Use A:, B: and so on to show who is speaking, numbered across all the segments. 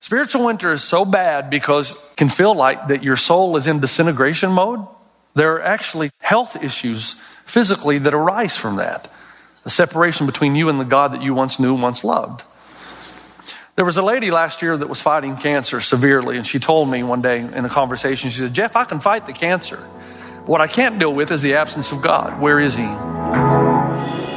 A: Spiritual winter is so bad because it can feel like that your soul is in disintegration mode. There are actually health issues physically that arise from that. A separation between you and the God that you once knew, once loved. There was a lady last year that was fighting cancer severely, and she told me one day in a conversation, she said, Jeff, I can fight the cancer. What I can't deal with is the absence of God. Where is He?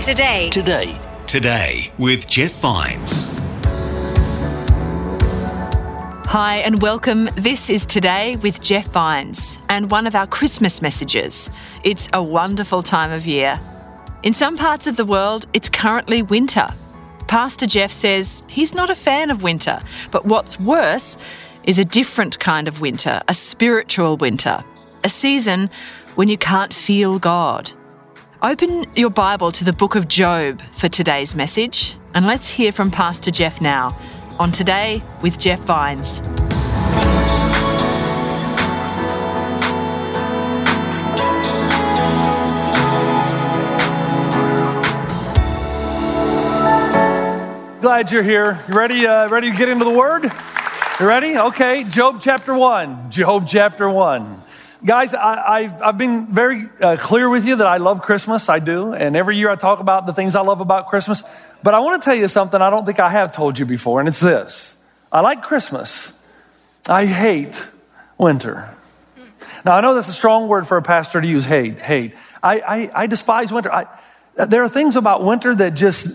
B: Today.
C: Today.
B: Today. Today with Jeff Vines.
D: Hi, and welcome. This is Today with Jeff Vines and one of our Christmas messages. It's a wonderful time of year. In some parts of the world, it's currently winter. Pastor Jeff says he's not a fan of winter, but what's worse is a different kind of winter, a spiritual winter, a season when you can't feel God. Open your Bible to the book of Job for today's message, and let's hear from Pastor Jeff now on Today with Jeff Vines.
A: Glad you're here. You ready? Uh, ready to get into the Word? You ready? Okay. Job chapter one. Job chapter one. Guys, I, have I've been very uh, clear with you that I love Christmas. I do, and every year I talk about the things I love about Christmas. But I want to tell you something I don't think I have told you before, and it's this: I like Christmas. I hate winter. Now I know that's a strong word for a pastor to use. Hate, hate. I, I, I despise winter. I, there are things about winter that just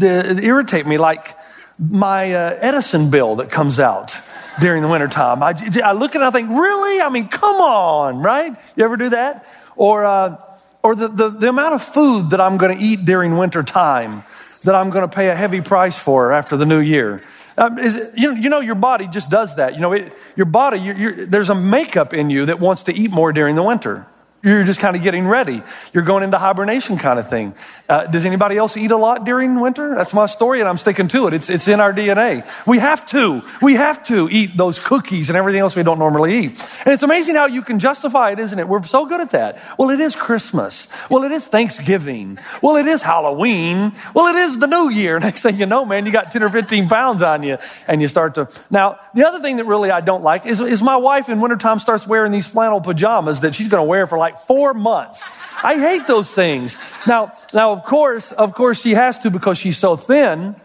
A: that irritate me, like my uh, Edison bill that comes out during the wintertime. I, I look at it and I think, really? I mean, come on, right? You ever do that? Or, uh, or the, the, the amount of food that I'm going to eat during winter time that I'm going to pay a heavy price for after the new year. Um, is it, you, know, you know, your body just does that. You know, it, your body, you're, you're, there's a makeup in you that wants to eat more during the winter. You're just kind of getting ready. You're going into hibernation kind of thing. Uh, does anybody else eat a lot during winter? That's my story, and I'm sticking to it. It's, it's in our DNA. We have to. We have to eat those cookies and everything else we don't normally eat. And it's amazing how you can justify it, isn't it? We're so good at that. Well, it is Christmas. Well, it is Thanksgiving. Well, it is Halloween. Well, it is the New Year. Next thing you know, man, you got 10 or 15 pounds on you, and you start to. Now, the other thing that really I don't like is, is my wife in wintertime starts wearing these flannel pajamas that she's going to wear for like four months. I hate those things. Now, now, of course, of course, she has to because she's so thin.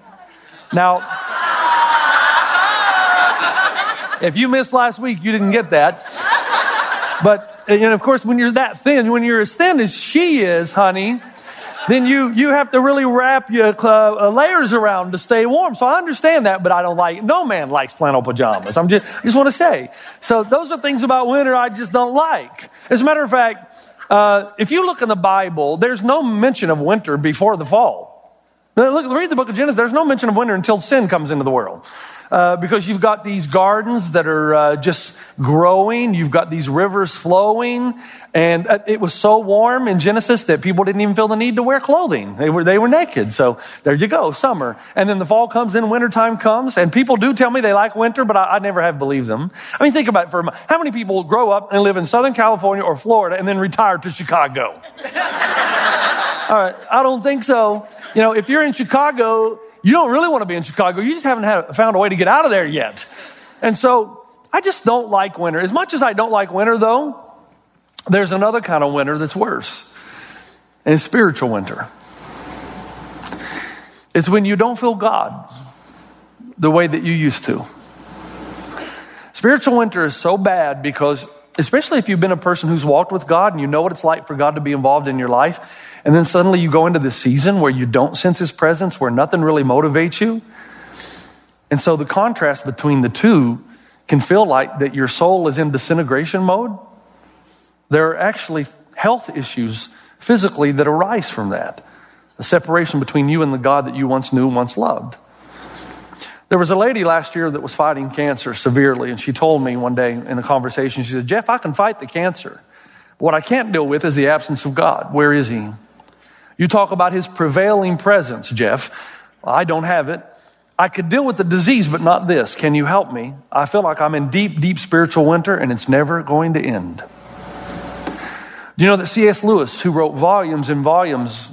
A: Now, if you missed last week, you didn't get that. But, and of course, when you're that thin, when you're as thin as she is, honey, then you, you have to really wrap your uh, layers around to stay warm. So I understand that, but I don't like, no man likes flannel pajamas. I'm just, I just want to say. So those are things about winter I just don't like. As a matter of fact, uh, if you look in the Bible, there's no mention of winter before the fall. Look, read the book of Genesis. There's no mention of winter until sin comes into the world. Uh, because you've got these gardens that are uh, just growing, you've got these rivers flowing, and uh, it was so warm in Genesis that people didn't even feel the need to wear clothing. They were, they were naked. So there you go, summer. And then the fall comes in, wintertime comes, and people do tell me they like winter, but I, I never have believed them. I mean, think about it for a moment. How many people grow up and live in Southern California or Florida and then retire to Chicago? All right, I don't think so. You know, if you're in Chicago, you don't really want to be in Chicago. You just haven't had, found a way to get out of there yet. And so I just don't like winter. As much as I don't like winter, though, there's another kind of winter that's worse, and it's spiritual winter. It's when you don't feel God the way that you used to. Spiritual winter is so bad because, especially if you've been a person who's walked with God and you know what it's like for God to be involved in your life, and then suddenly you go into this season where you don't sense His presence, where nothing really motivates you. And so the contrast between the two can feel like that your soul is in disintegration mode. There are actually health issues physically that arise from that a separation between you and the God that you once knew and once loved. There was a lady last year that was fighting cancer severely, and she told me one day in a conversation, she said, Jeff, I can fight the cancer. What I can't deal with is the absence of God. Where is He? You talk about His prevailing presence, Jeff. I don't have it. I could deal with the disease, but not this. Can you help me? I feel like I'm in deep, deep spiritual winter, and it's never going to end. Do you know that C.S. Lewis, who wrote volumes and volumes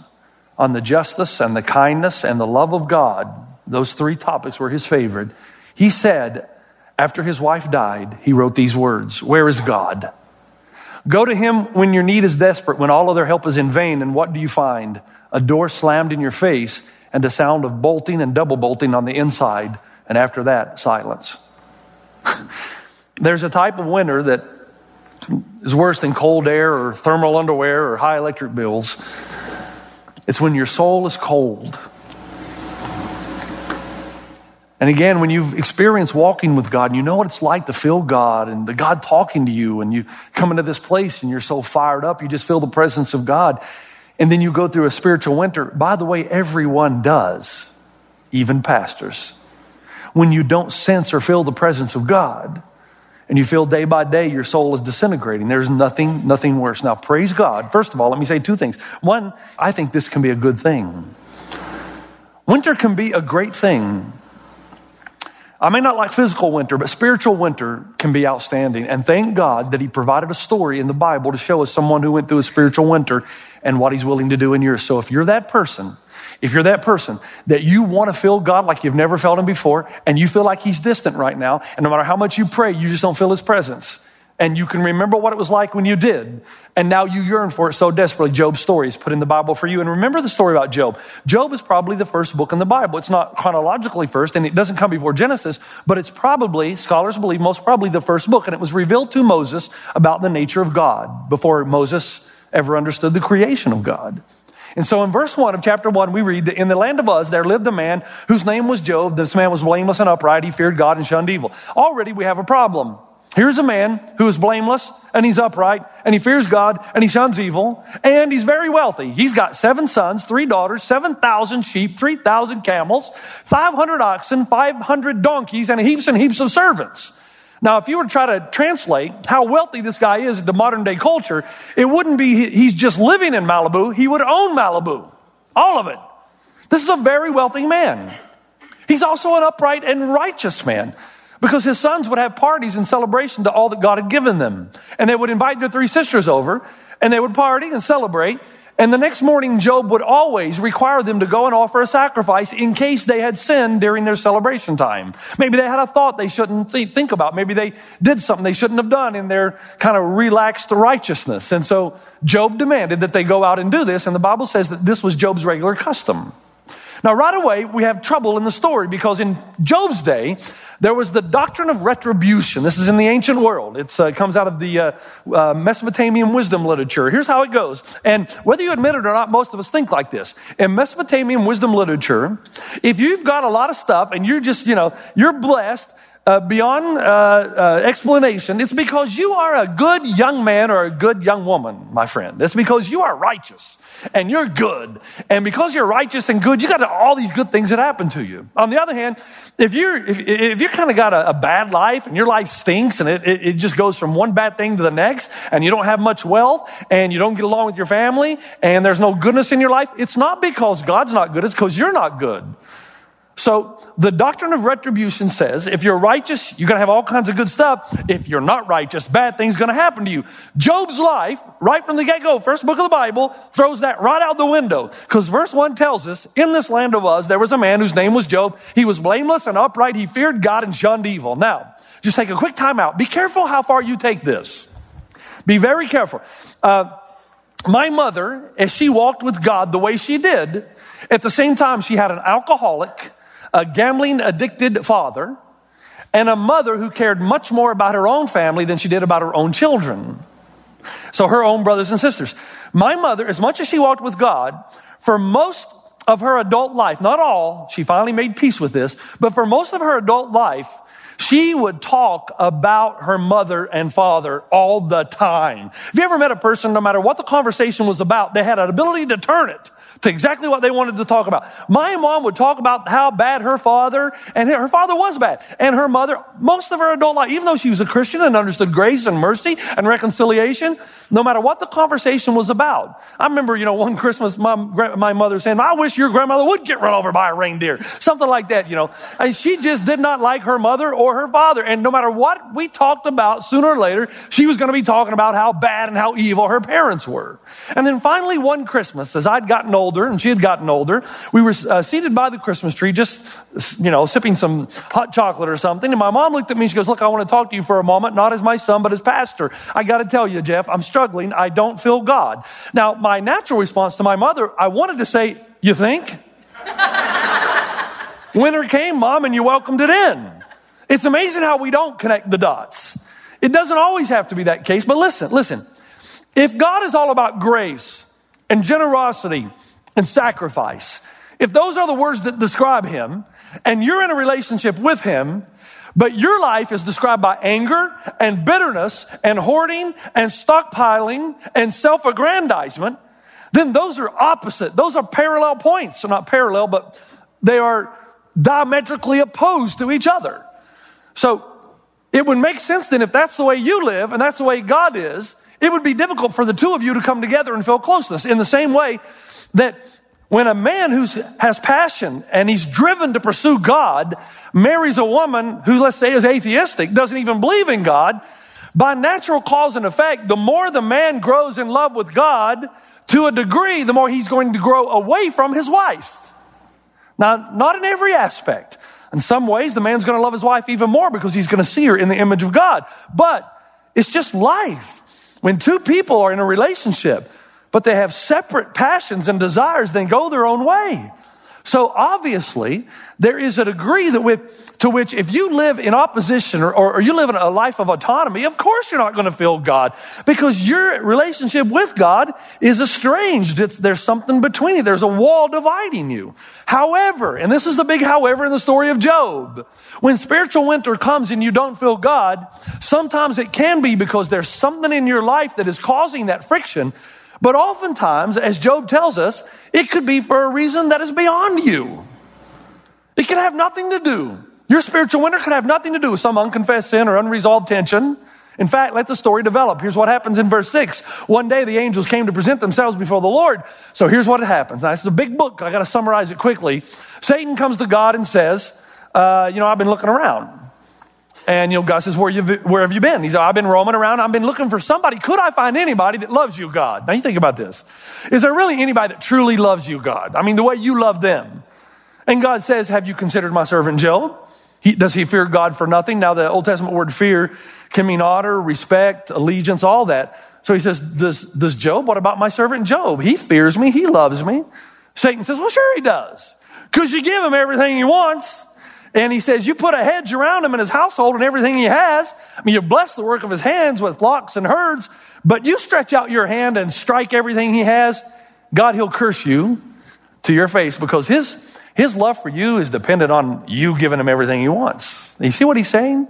A: on the justice and the kindness and the love of God, those three topics were his favorite. He said, after his wife died, he wrote these words Where is God? Go to him when your need is desperate, when all other help is in vain, and what do you find? A door slammed in your face and a sound of bolting and double bolting on the inside, and after that, silence. There's a type of winter that is worse than cold air or thermal underwear or high electric bills. It's when your soul is cold. And again, when you've experienced walking with God and you know what it's like to feel God and the God talking to you, and you come into this place and you're so fired up, you just feel the presence of God. And then you go through a spiritual winter. By the way, everyone does, even pastors. When you don't sense or feel the presence of God, and you feel day by day your soul is disintegrating. There's nothing, nothing worse. Now, praise God. First of all, let me say two things. One, I think this can be a good thing. Winter can be a great thing. I may not like physical winter, but spiritual winter can be outstanding. And thank God that He provided a story in the Bible to show us someone who went through a spiritual winter and what He's willing to do in yours. So if you're that person, if you're that person that you want to feel God like you've never felt Him before, and you feel like He's distant right now, and no matter how much you pray, you just don't feel His presence, and you can remember what it was like when you did, and now you yearn for it so desperately, Job's story is put in the Bible for you. And remember the story about Job. Job is probably the first book in the Bible. It's not chronologically first, and it doesn't come before Genesis, but it's probably, scholars believe, most probably the first book, and it was revealed to Moses about the nature of God before Moses ever understood the creation of God. And so in verse 1 of chapter 1, we read that in the land of Uz, there lived a man whose name was Job. This man was blameless and upright. He feared God and shunned evil. Already we have a problem. Here's a man who is blameless and he's upright and he fears God and he shuns evil and he's very wealthy. He's got seven sons, three daughters, 7,000 sheep, 3,000 camels, 500 oxen, 500 donkeys, and heaps and heaps of servants. Now, if you were to try to translate how wealthy this guy is to modern day culture, it wouldn't be he's just living in Malibu. He would own Malibu. All of it. This is a very wealthy man. He's also an upright and righteous man because his sons would have parties in celebration to all that God had given them. And they would invite their three sisters over and they would party and celebrate. And the next morning, Job would always require them to go and offer a sacrifice in case they had sinned during their celebration time. Maybe they had a thought they shouldn't th- think about. Maybe they did something they shouldn't have done in their kind of relaxed righteousness. And so Job demanded that they go out and do this. And the Bible says that this was Job's regular custom. Now, right away, we have trouble in the story because in Job's day, there was the doctrine of retribution. This is in the ancient world. It uh, comes out of the uh, uh, Mesopotamian wisdom literature. Here's how it goes. And whether you admit it or not, most of us think like this. In Mesopotamian wisdom literature, if you've got a lot of stuff and you're just, you know, you're blessed, uh, beyond uh, uh, explanation, it's because you are a good young man or a good young woman, my friend. It's because you are righteous and you're good. And because you're righteous and good, you got all these good things that happen to you. On the other hand, if you're, if, if you kind of got a, a, bad life and your life stinks and it, it, it just goes from one bad thing to the next and you don't have much wealth and you don't get along with your family and there's no goodness in your life, it's not because God's not good, it's because you're not good. So the doctrine of retribution says if you're righteous, you're going to have all kinds of good stuff. If you're not righteous, bad things going to happen to you. Job's life, right from the get go, first book of the Bible, throws that right out the window. Because verse 1 tells us in this land of Uz, there was a man whose name was Job. He was blameless and upright. He feared God and shunned evil. Now, just take a quick time out. Be careful how far you take this. Be very careful. Uh, my mother, as she walked with God the way she did, At the same time, she had an alcoholic, a gambling addicted father, and a mother who cared much more about her own family than she did about her own children. So her own brothers and sisters. My mother, as much as she walked with God, for most of her adult life, not all, she finally made peace with this, but for most of her adult life, she would talk about her mother and father all the time. Have you ever met a person, no matter what the conversation was about, they had an ability to turn it exactly what they wanted to talk about? My mom would talk about how bad her father, and her father was bad, and her mother, most of her adult life, even though she was a Christian and understood grace and mercy and reconciliation, no matter what the conversation was about. I remember, you know, one Christmas, my, my mother saying, I wish your grandmother would get run over by a reindeer. Something like that, you know. And she just did not like her mother or her father. And no matter what we talked about, sooner or later, she was going to be talking about how bad and how evil her parents were. And then finally, one Christmas, as I'd gotten older and she had gotten older, we were uh, seated by the Christmas tree, just, you know, sipping some hot chocolate or something. And my mom looked at me, and she goes, Look, I want to talk to you for a moment, not as my son, but as pastor. I got to tell you, Jeff, I'm struggling. I don't feel God. Now, my natural response to my mother, I wanted to say, You think? Winter came, mom, and you welcomed it in. It's amazing how we don't connect the dots. It doesn't always have to be that case, but listen, listen. If God is all about grace and generosity and sacrifice, if those are the words that describe Him, and you're in a relationship with Him, but your life is described by anger and bitterness and hoarding and stockpiling and self aggrandizement, then those are opposite. Those are parallel points. So, not parallel, but they are diametrically opposed to each other. So, it would make sense then if that's the way you live and that's the way God is, it would be difficult for the two of you to come together and feel closeness. In the same way that when a man who has passion and he's driven to pursue God marries a woman who, let's say, is atheistic, doesn't even believe in God, by natural cause and effect, the more the man grows in love with God, to a degree, the more he's going to grow away from his wife. Now, not in every aspect. In some ways, the man's going to love his wife even more because he's going to see her in the image of God. But it's just life. When two people are in a relationship, but they have separate passions and desires, then go their own way. So obviously, there is a degree that with, to which if you live in opposition or, or, or you live in a life of autonomy, of course you're not going to feel God because your relationship with God is estranged. It's, there's something between you. There's a wall dividing you. However, and this is the big however in the story of Job, when spiritual winter comes and you don't feel God, sometimes it can be because there's something in your life that is causing that friction but oftentimes, as Job tells us, it could be for a reason that is beyond you. It could have nothing to do. Your spiritual winter could have nothing to do with some unconfessed sin or unresolved tension. In fact, let the story develop. Here's what happens in verse 6. One day the angels came to present themselves before the Lord. So here's what happens. Now, this is a big book. I got to summarize it quickly. Satan comes to God and says, uh, You know, I've been looking around. And, you know, God says, where, you, where have you been? He said, I've been roaming around. I've been looking for somebody. Could I find anybody that loves you, God? Now you think about this. Is there really anybody that truly loves you, God? I mean, the way you love them. And God says, have you considered my servant Job? He, does he fear God for nothing? Now the Old Testament word fear can mean honor, respect, allegiance, all that. So he says, does, does Job, what about my servant Job? He fears me. He loves me. Satan says, well, sure he does. Cause you give him everything he wants. And he says, You put a hedge around him and his household and everything he has. I mean, you bless the work of his hands with flocks and herds, but you stretch out your hand and strike everything he has. God, he'll curse you to your face because his, his love for you is dependent on you giving him everything he wants. You see what he's saying?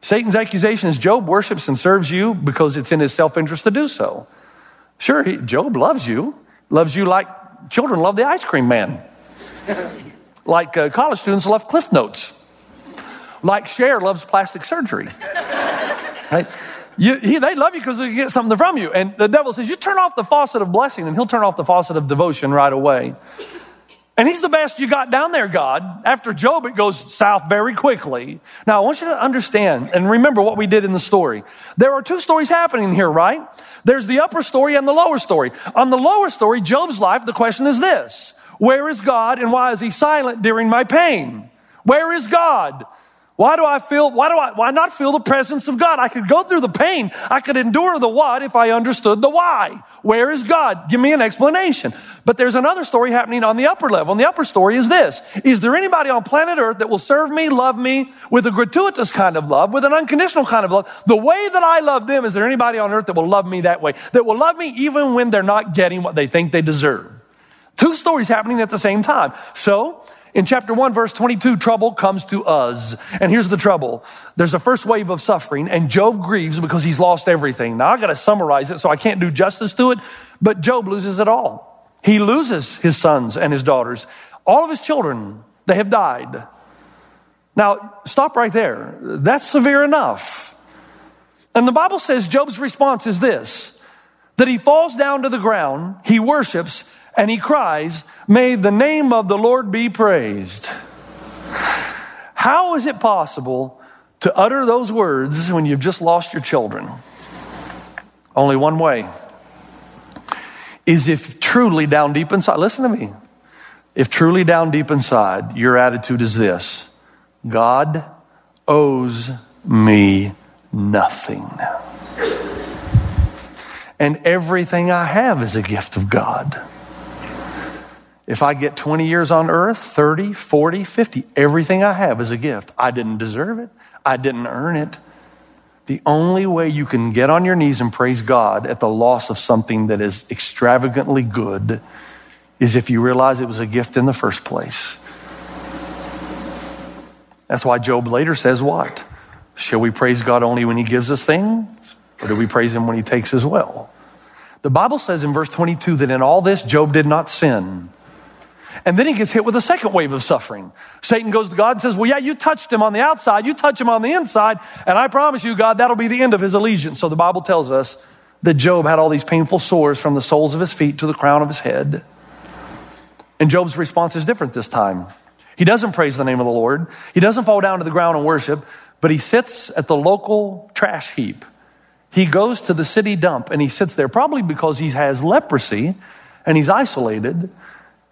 A: Satan's accusation is Job worships and serves you because it's in his self interest to do so. Sure, he, Job loves you, loves you like children love the ice cream man like uh, college students love Cliff Notes, like Cher loves plastic surgery. right? You, he, they love you because they get something from you. And the devil says, You turn off the faucet of blessing, and he'll turn off the faucet of devotion right away. And he's the best you got down there, God. After Job, it goes south very quickly. Now, I want you to understand and remember what we did in the story. There are two stories happening here, right? There's the upper story and the lower story. On the lower story, Job's life, the question is this where is God and why is he silent during my pain? Where is God? Why do I feel, why do I, why not feel the presence of God? I could go through the pain. I could endure the what if I understood the why. Where is God? Give me an explanation. But there's another story happening on the upper level. And the upper story is this. Is there anybody on planet earth that will serve me, love me with a gratuitous kind of love, with an unconditional kind of love? The way that I love them, is there anybody on earth that will love me that way? That will love me even when they're not getting what they think they deserve? Two stories happening at the same time. So, in chapter 1, verse 22, trouble comes to us. And here's the trouble. There's a first wave of suffering, and Job grieves because he's lost everything. Now, I gotta summarize it, so I can't do justice to it, but Job loses it all. He loses his sons and his daughters. All of his children, they have died. Now, stop right there. That's severe enough. And the Bible says Job's response is this that he falls down to the ground, he worships, and he cries, May the name of the Lord be praised. How is it possible to utter those words when you've just lost your children? Only one way is if truly down deep inside, listen to me, if truly down deep inside, your attitude is this God owes me nothing. And everything I have is a gift of God. If I get 20 years on earth, 30, 40, 50, everything I have is a gift. I didn't deserve it. I didn't earn it. The only way you can get on your knees and praise God at the loss of something that is extravagantly good is if you realize it was a gift in the first place. That's why Job later says, What? Shall we praise God only when He gives us things? Or do we praise Him when He takes as well? The Bible says in verse 22 that in all this, Job did not sin. And then he gets hit with a second wave of suffering. Satan goes to God and says, Well, yeah, you touched him on the outside, you touch him on the inside, and I promise you, God, that'll be the end of his allegiance. So the Bible tells us that Job had all these painful sores from the soles of his feet to the crown of his head. And Job's response is different this time. He doesn't praise the name of the Lord, he doesn't fall down to the ground and worship, but he sits at the local trash heap. He goes to the city dump and he sits there, probably because he has leprosy and he's isolated.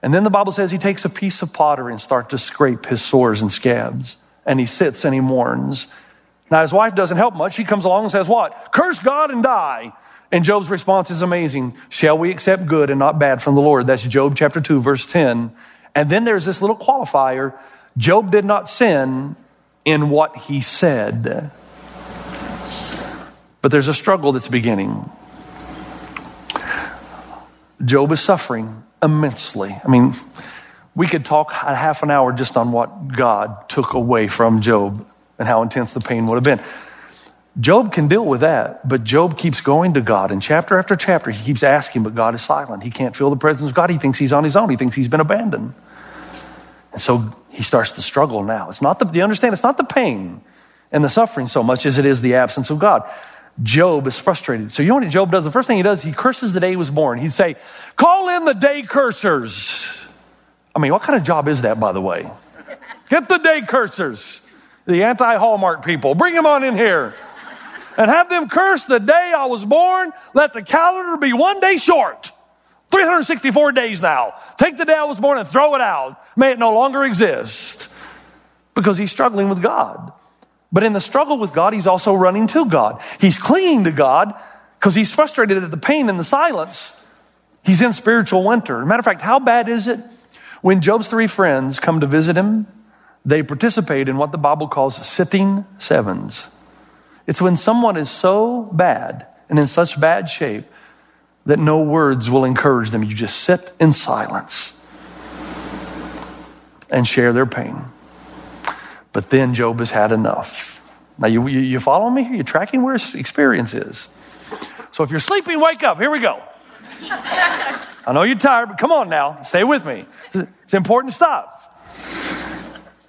A: And then the Bible says he takes a piece of pottery and starts to scrape his sores and scabs. And he sits and he mourns. Now his wife doesn't help much. She comes along and says, What? Curse God and die. And Job's response is amazing. Shall we accept good and not bad from the Lord? That's Job chapter 2, verse 10. And then there's this little qualifier Job did not sin in what he said. But there's a struggle that's beginning. Job is suffering immensely. I mean, we could talk a half an hour just on what God took away from Job and how intense the pain would have been. Job can deal with that, but Job keeps going to God. And chapter after chapter, he keeps asking, but God is silent. He can't feel the presence of God. He thinks he's on his own. He thinks he's been abandoned. And so he starts to struggle now. It's not the, you understand? It's not the pain and the suffering so much as it is the absence of God. Job is frustrated. So you know what Job does? The first thing he does, he curses the day he was born. He'd say, call in the day cursers. I mean, what kind of job is that, by the way? Get the day cursers, the anti-Hallmark people. Bring them on in here and have them curse the day I was born. Let the calendar be one day short. 364 days now. Take the day I was born and throw it out. May it no longer exist. Because he's struggling with God. But in the struggle with God, he's also running to God. He's clinging to God because he's frustrated at the pain and the silence. He's in spiritual winter. Matter of fact, how bad is it when Job's three friends come to visit him? They participate in what the Bible calls sitting sevens. It's when someone is so bad and in such bad shape that no words will encourage them. You just sit in silence and share their pain. But then Job has had enough. Now, you, you, you following me? You're tracking where his experience is. So if you're sleeping, wake up. Here we go. I know you're tired, but come on now. Stay with me. It's important stuff.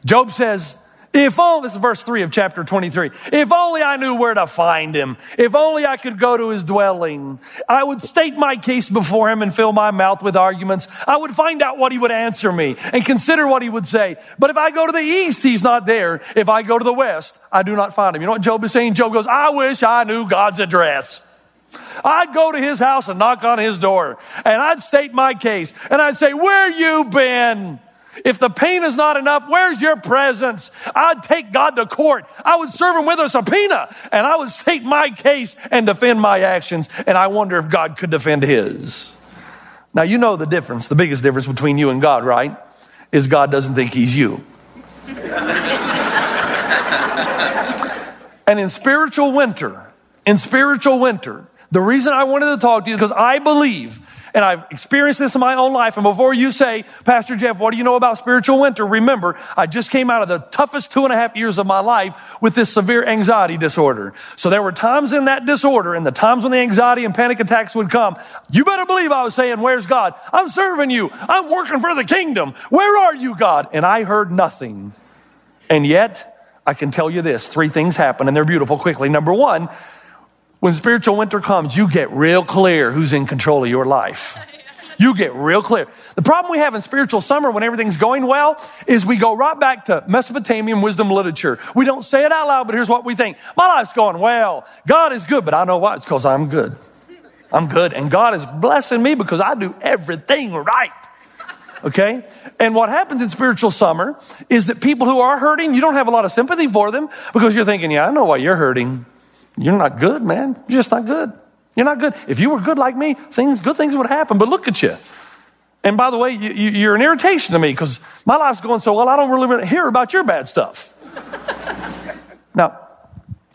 A: Job says, if only, this is verse 3 of chapter 23. If only I knew where to find him. If only I could go to his dwelling. I would state my case before him and fill my mouth with arguments. I would find out what he would answer me and consider what he would say. But if I go to the east, he's not there. If I go to the west, I do not find him. You know what Job is saying? Job goes, I wish I knew God's address. I'd go to his house and knock on his door and I'd state my case and I'd say, where you been? If the pain is not enough, where's your presence? I'd take God to court. I would serve him with a subpoena and I would state my case and defend my actions. And I wonder if God could defend his. Now, you know the difference, the biggest difference between you and God, right? Is God doesn't think he's you. and in spiritual winter, in spiritual winter, the reason I wanted to talk to you is because I believe, and I've experienced this in my own life. And before you say, Pastor Jeff, what do you know about spiritual winter? Remember, I just came out of the toughest two and a half years of my life with this severe anxiety disorder. So there were times in that disorder and the times when the anxiety and panic attacks would come. You better believe I was saying, Where's God? I'm serving you. I'm working for the kingdom. Where are you, God? And I heard nothing. And yet, I can tell you this three things happen, and they're beautiful quickly. Number one, when spiritual winter comes, you get real clear who's in control of your life. You get real clear. The problem we have in spiritual summer when everything's going well is we go right back to Mesopotamian wisdom literature. We don't say it out loud, but here's what we think. My life's going well. God is good, but I know why. It's because I'm good. I'm good. And God is blessing me because I do everything right. Okay? And what happens in spiritual summer is that people who are hurting, you don't have a lot of sympathy for them because you're thinking, yeah, I know why you're hurting. You're not good, man. You're just not good. You're not good. If you were good like me, things, good things would happen. But look at you. And by the way, you, you, you're an irritation to me because my life's going so well, I don't really hear about your bad stuff. now,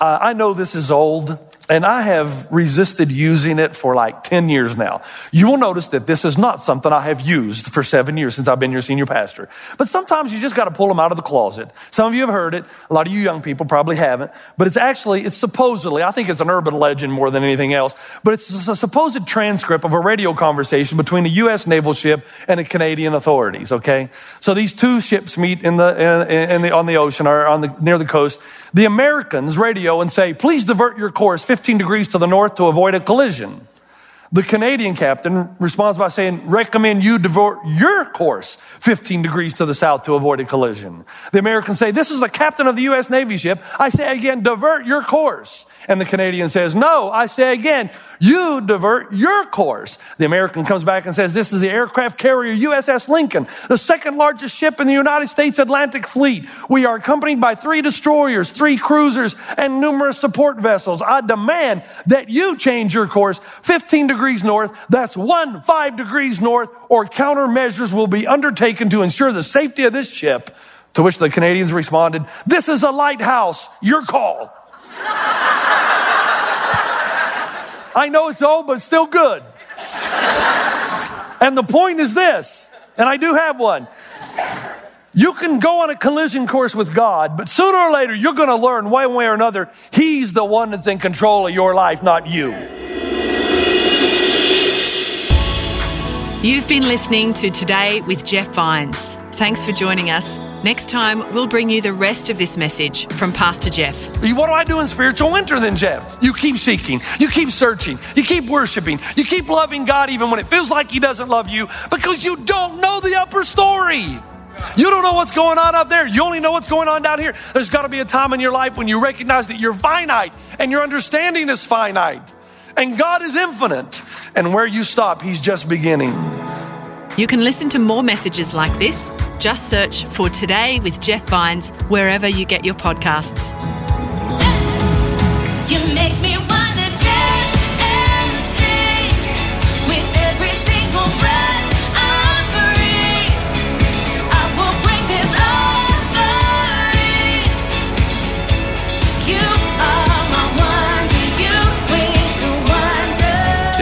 A: uh, I know this is old, and I have resisted using it for like 10 years now. You will notice that this is not something I have used for seven years since I've been your senior pastor. But sometimes you just got to pull them out of the closet. Some of you have heard it. A lot of you young people probably haven't. But it's actually, it's supposedly, I think it's an urban legend more than anything else, but it's a supposed transcript of a radio conversation between a U.S. naval ship and the Canadian authorities, okay? So these two ships meet in the, in, the, on the ocean or on the, near the coast. The Americans radio and say, please divert your course 15 degrees to the north to avoid a collision. The Canadian captain responds by saying, recommend you divert your course 15 degrees to the south to avoid a collision. The Americans say, this is the captain of the U.S. Navy ship. I say again, divert your course. And the Canadian says, no, I say again, you divert your course. The American comes back and says, this is the aircraft carrier USS Lincoln, the second largest ship in the United States Atlantic fleet. We are accompanied by three destroyers, three cruisers, and numerous support vessels. I demand that you change your course 15 degrees north. That's one five degrees north or countermeasures will be undertaken to ensure the safety of this ship. To which the Canadians responded, this is a lighthouse. Your call. I know it's old, but still good. And the point is this, and I do have one. You can go on a collision course with God, but sooner or later you're going to learn one way or another, He's the one that's in control of your life, not you.
D: You've been listening to Today with Jeff Vines. Thanks for joining us. Next time, we'll bring you the rest of this message from Pastor Jeff.
A: What do I do in spiritual winter then, Jeff? You keep seeking, you keep searching, you keep worshiping, you keep loving God even when it feels like He doesn't love you because you don't know the upper story. You don't know what's going on up there. You only know what's going on down here. There's got to be a time in your life when you recognize that you're finite and your understanding is finite. And God is infinite. And where you stop, He's just beginning.
D: You can listen to more messages like this. Just search for Today with Jeff Vines wherever you get your podcasts.